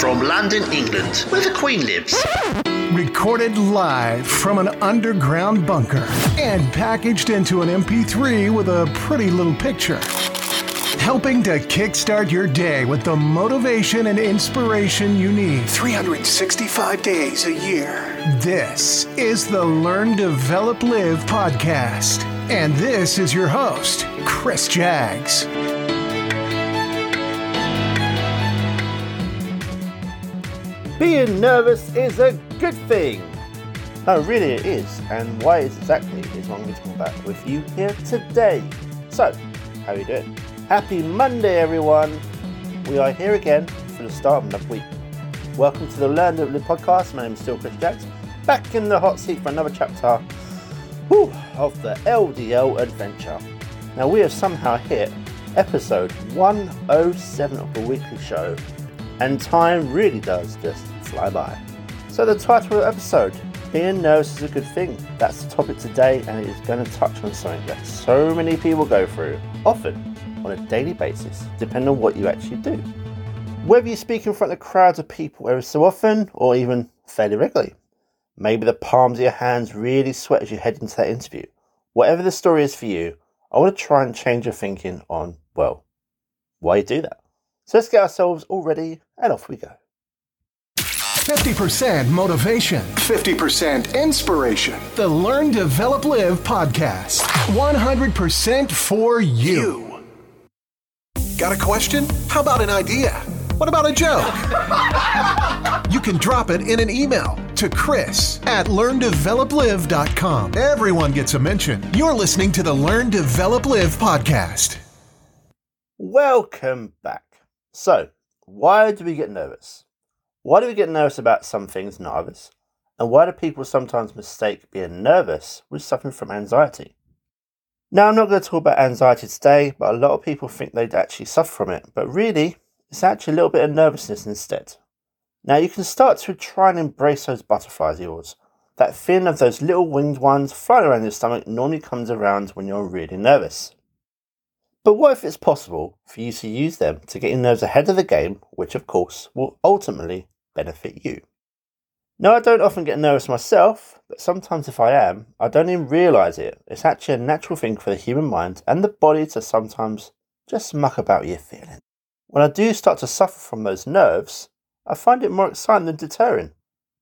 From London, England, where the Queen lives. Recorded live from an underground bunker and packaged into an MP3 with a pretty little picture. Helping to kickstart your day with the motivation and inspiration you need 365 days a year. This is the Learn, Develop, Live podcast. And this is your host, Chris Jags. Being nervous is a good thing. No, really it is. And why is exactly is what I'm going to talk about with you here today. So, how are you doing? Happy Monday, everyone. We are here again for the start of another week. Welcome to the Learn to Live podcast. My name is still Chris Jacks, Back in the hot seat for another chapter whew, of the LDL adventure. Now, we have somehow hit episode 107 of the weekly show and time really does just fly by. So, the title of the episode Being Nervous is a Good Thing. That's the topic today, and it is going to touch on something that so many people go through, often on a daily basis, depending on what you actually do. Whether you speak in front of crowds of people every so often, or even fairly regularly. Maybe the palms of your hands really sweat as you head into that interview. Whatever the story is for you, I want to try and change your thinking on, well, why you do that. So let's get ourselves all ready and off we go. 50% motivation. 50% inspiration. The Learn, Develop, Live podcast. 100% for you. Got a question? How about an idea? What about a joke? you can drop it in an email to Chris at learndeveloplive.com. Everyone gets a mention. You're listening to the Learn, Develop, Live podcast. Welcome back. So, why do we get nervous? Why do we get nervous about some things, not others? And why do people sometimes mistake being nervous with suffering from anxiety? Now, I'm not going to talk about anxiety today, but a lot of people think they'd actually suffer from it, but really, it's actually a little bit of nervousness instead. Now, you can start to try and embrace those butterflies of yours. That feeling of those little winged ones flying around your stomach normally comes around when you're really nervous. But what if it's possible for you to use them to get your nerves ahead of the game, which of course will ultimately benefit you? Now, I don't often get nervous myself, but sometimes if I am, I don't even realise it. It's actually a natural thing for the human mind and the body to sometimes just muck about your feeling. When I do start to suffer from those nerves, I find it more exciting than deterring.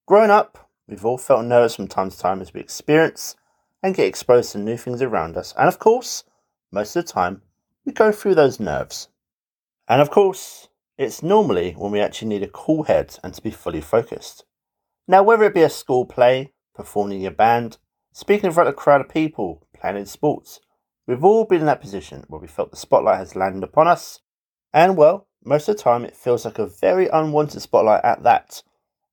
Growing up, we've all felt nervous from time to time as we experience and get exposed to new things around us, and of course, most of the time, we go through those nerves. And of course, it's normally when we actually need a cool head and to be fully focused. Now, whether it be a school play, performing in your band, speaking in front of a crowd of people, playing in sports, we've all been in that position where we felt the spotlight has landed upon us, and well, most of the time it feels like a very unwanted spotlight at that,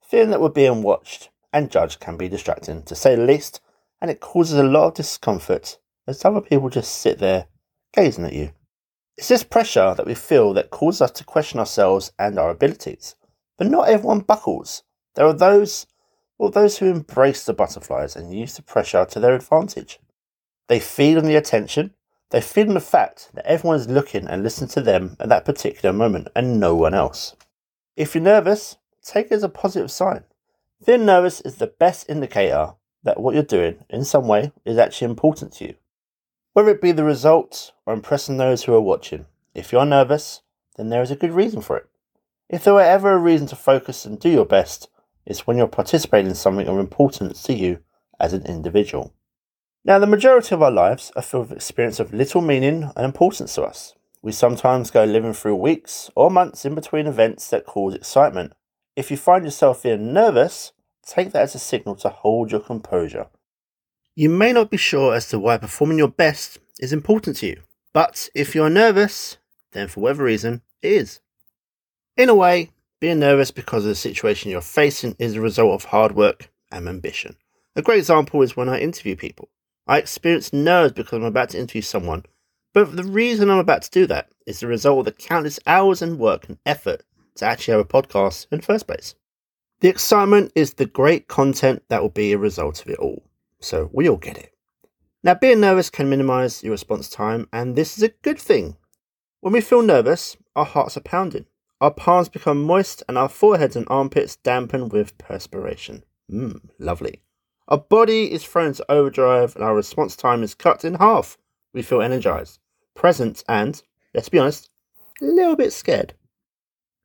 feeling that we're being watched and judged can be distracting, to say the least, and it causes a lot of discomfort as other people just sit there gazing at you. It's this pressure that we feel that causes us to question ourselves and our abilities. But not everyone buckles. There are those, well, those who embrace the butterflies and use the pressure to their advantage. They feed on the attention, they feed on the fact that everyone is looking and listening to them at that particular moment and no one else. If you're nervous, take it as a positive sign. Being nervous is the best indicator that what you're doing in some way is actually important to you whether it be the results or impressing those who are watching. If you're nervous, then there is a good reason for it. If there were ever a reason to focus and do your best, it's when you're participating in something of importance to you as an individual. Now, the majority of our lives are filled with experience of little meaning and importance to us. We sometimes go living through weeks or months in between events that cause excitement. If you find yourself feeling nervous, take that as a signal to hold your composure you may not be sure as to why performing your best is important to you, but if you're nervous, then for whatever reason, it is. In a way, being nervous because of the situation you're facing is a result of hard work and ambition. A great example is when I interview people. I experience nerves because I'm about to interview someone, but the reason I'm about to do that is the result of the countless hours and work and effort to actually have a podcast in the first place. The excitement is the great content that will be a result of it all so we all get it. Now, being nervous can minimize your response time, and this is a good thing. When we feel nervous, our hearts are pounding, Our palms become moist and our foreheads and armpits dampen with perspiration. Mmm, lovely. Our body is thrown into overdrive and our response time is cut in half. We feel energized, present, and, let's be honest, a little bit scared.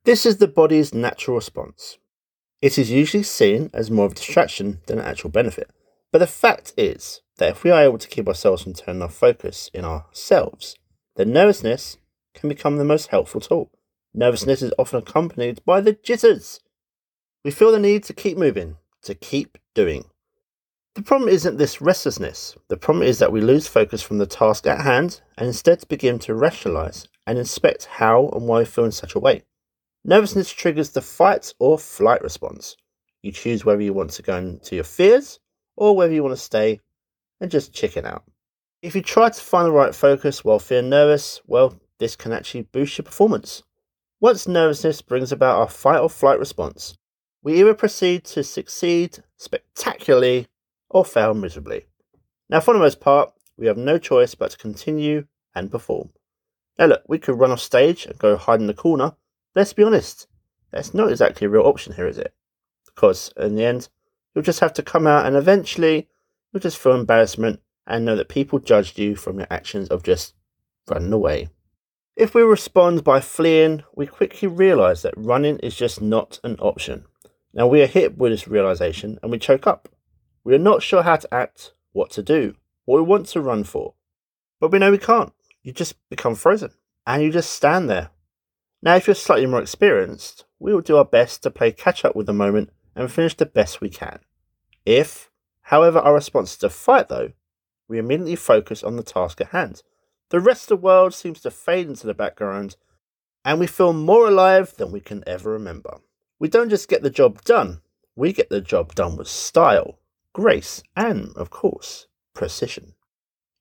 This is the body's natural response. It is usually seen as more of a distraction than an actual benefit. But the fact is that if we are able to keep ourselves from turning our focus in ourselves, then nervousness can become the most helpful tool. Nervousness is often accompanied by the jitters. We feel the need to keep moving, to keep doing. The problem isn't this restlessness. The problem is that we lose focus from the task at hand and instead begin to rationalize and inspect how and why we feel in such a way. Nervousness triggers the fight or flight response. You choose whether you want to go into your fears or whether you want to stay and just chicken out. If you try to find the right focus while feeling nervous, well, this can actually boost your performance. Once nervousness brings about our fight or flight response, we either proceed to succeed spectacularly or fail miserably. Now, for the most part, we have no choice but to continue and perform. Now, look, we could run off stage and go hide in the corner. Let's be honest, that's not exactly a real option here, is it? Because in the end, you'll just have to come out and eventually you'll just feel embarrassment and know that people judged you from your actions of just running away. If we respond by fleeing, we quickly realize that running is just not an option. Now we are hit with this realization and we choke up. We are not sure how to act, what to do, what we want to run for. But we know we can't. You just become frozen and you just stand there. Now, if you're slightly more experienced, we will do our best to play catch up with the moment and finish the best we can. If, however, our response is to fight, though, we immediately focus on the task at hand the rest of the world seems to fade into the background, and we feel more alive than we can ever remember. We don't just get the job done, we get the job done with style, grace, and, of course, precision.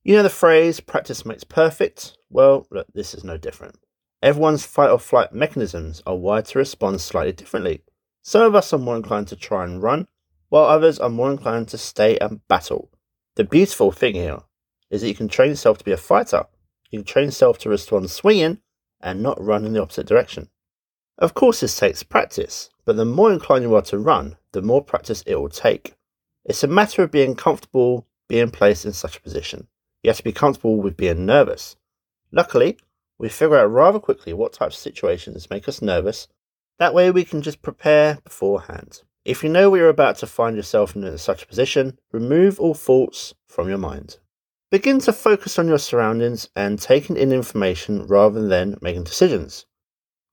You know the phrase, practice makes perfect? Well, look, this is no different. Everyone's fight or flight mechanisms are wired to respond slightly differently. Some of us are more inclined to try and run, while others are more inclined to stay and battle. The beautiful thing here is that you can train yourself to be a fighter you can train yourself to respond swinging and not run in the opposite direction. Of course, this takes practice, but the more inclined you are to run, the more practice it will take. It's a matter of being comfortable being placed in such a position. You have to be comfortable with being nervous. Luckily, we figure out rather quickly what types of situations make us nervous. That way, we can just prepare beforehand. If you know you're about to find yourself in such a position, remove all thoughts from your mind. Begin to focus on your surroundings and taking in information rather than making decisions.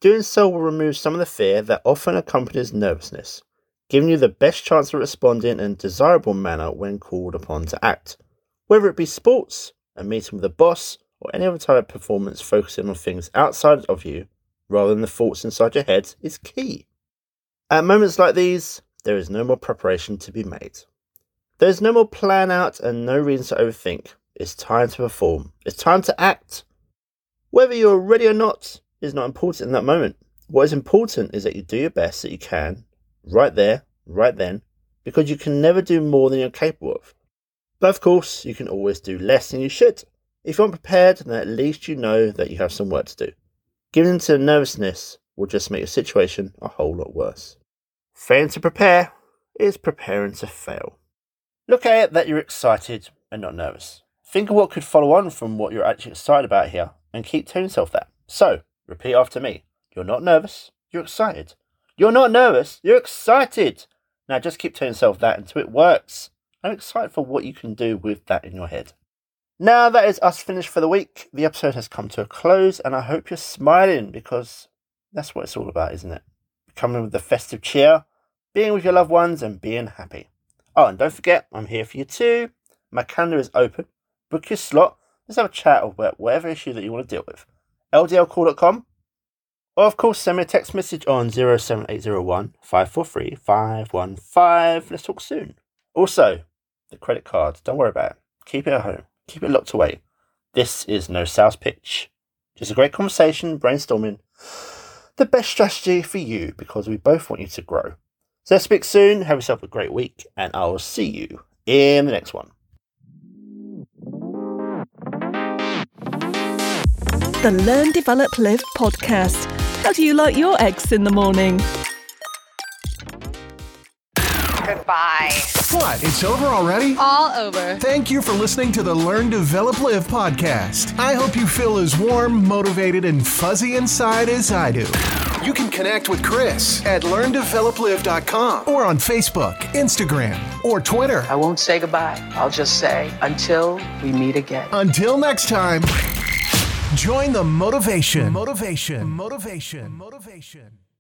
Doing so will remove some of the fear that often accompanies nervousness, giving you the best chance of responding in a desirable manner when called upon to act. Whether it be sports, a meeting with a boss, or any other type of performance focusing on things outside of you rather than the thoughts inside your head is key. At moments like these, there is no more preparation to be made. There is no more plan out and no reason to overthink. It's time to perform. It's time to act. Whether you're ready or not is not important in that moment. What is important is that you do your best that you can, right there, right then, because you can never do more than you're capable of. But of course, you can always do less than you should. If you're unprepared, then at least you know that you have some work to do. Giving into nervousness will just make your situation a whole lot worse. Failing to prepare is preparing to fail. Look at it that you're excited and not nervous. Think of what could follow on from what you're actually excited about here and keep telling yourself that. So, repeat after me. You're not nervous, you're excited. You're not nervous, you're excited. Now just keep telling yourself that until it works. I'm excited for what you can do with that in your head. Now that is us finished for the week. The episode has come to a close, and I hope you're smiling because that's what it's all about, isn't it? Coming with the festive cheer, being with your loved ones, and being happy. Oh, and don't forget, I'm here for you too. My calendar is open book your slot. Let's have a chat about whatever issue that you want to deal with. LDLcall.com. Or, of course, send me a text message on 07801 543 515. Let's talk soon. Also, the credit cards, don't worry about it. Keep it at home, keep it locked away. This is no sales pitch. Just a great conversation, brainstorming the best strategy for you because we both want you to grow. So let's speak soon. Have yourself a great week, and I will see you in the next one. the Learn, Develop, Live podcast How do you like your eggs in the morning? Goodbye. What? It's over already? All over. Thank you for listening to the Learn, Develop, Live podcast. I hope you feel as warm, motivated, and fuzzy inside as I do. You can connect with Chris at learndeveloplive.com or on Facebook, Instagram, or Twitter. I won't say goodbye. I'll just say until we meet again. Until next time, join the motivation. Motivation. Motivation. Motivation.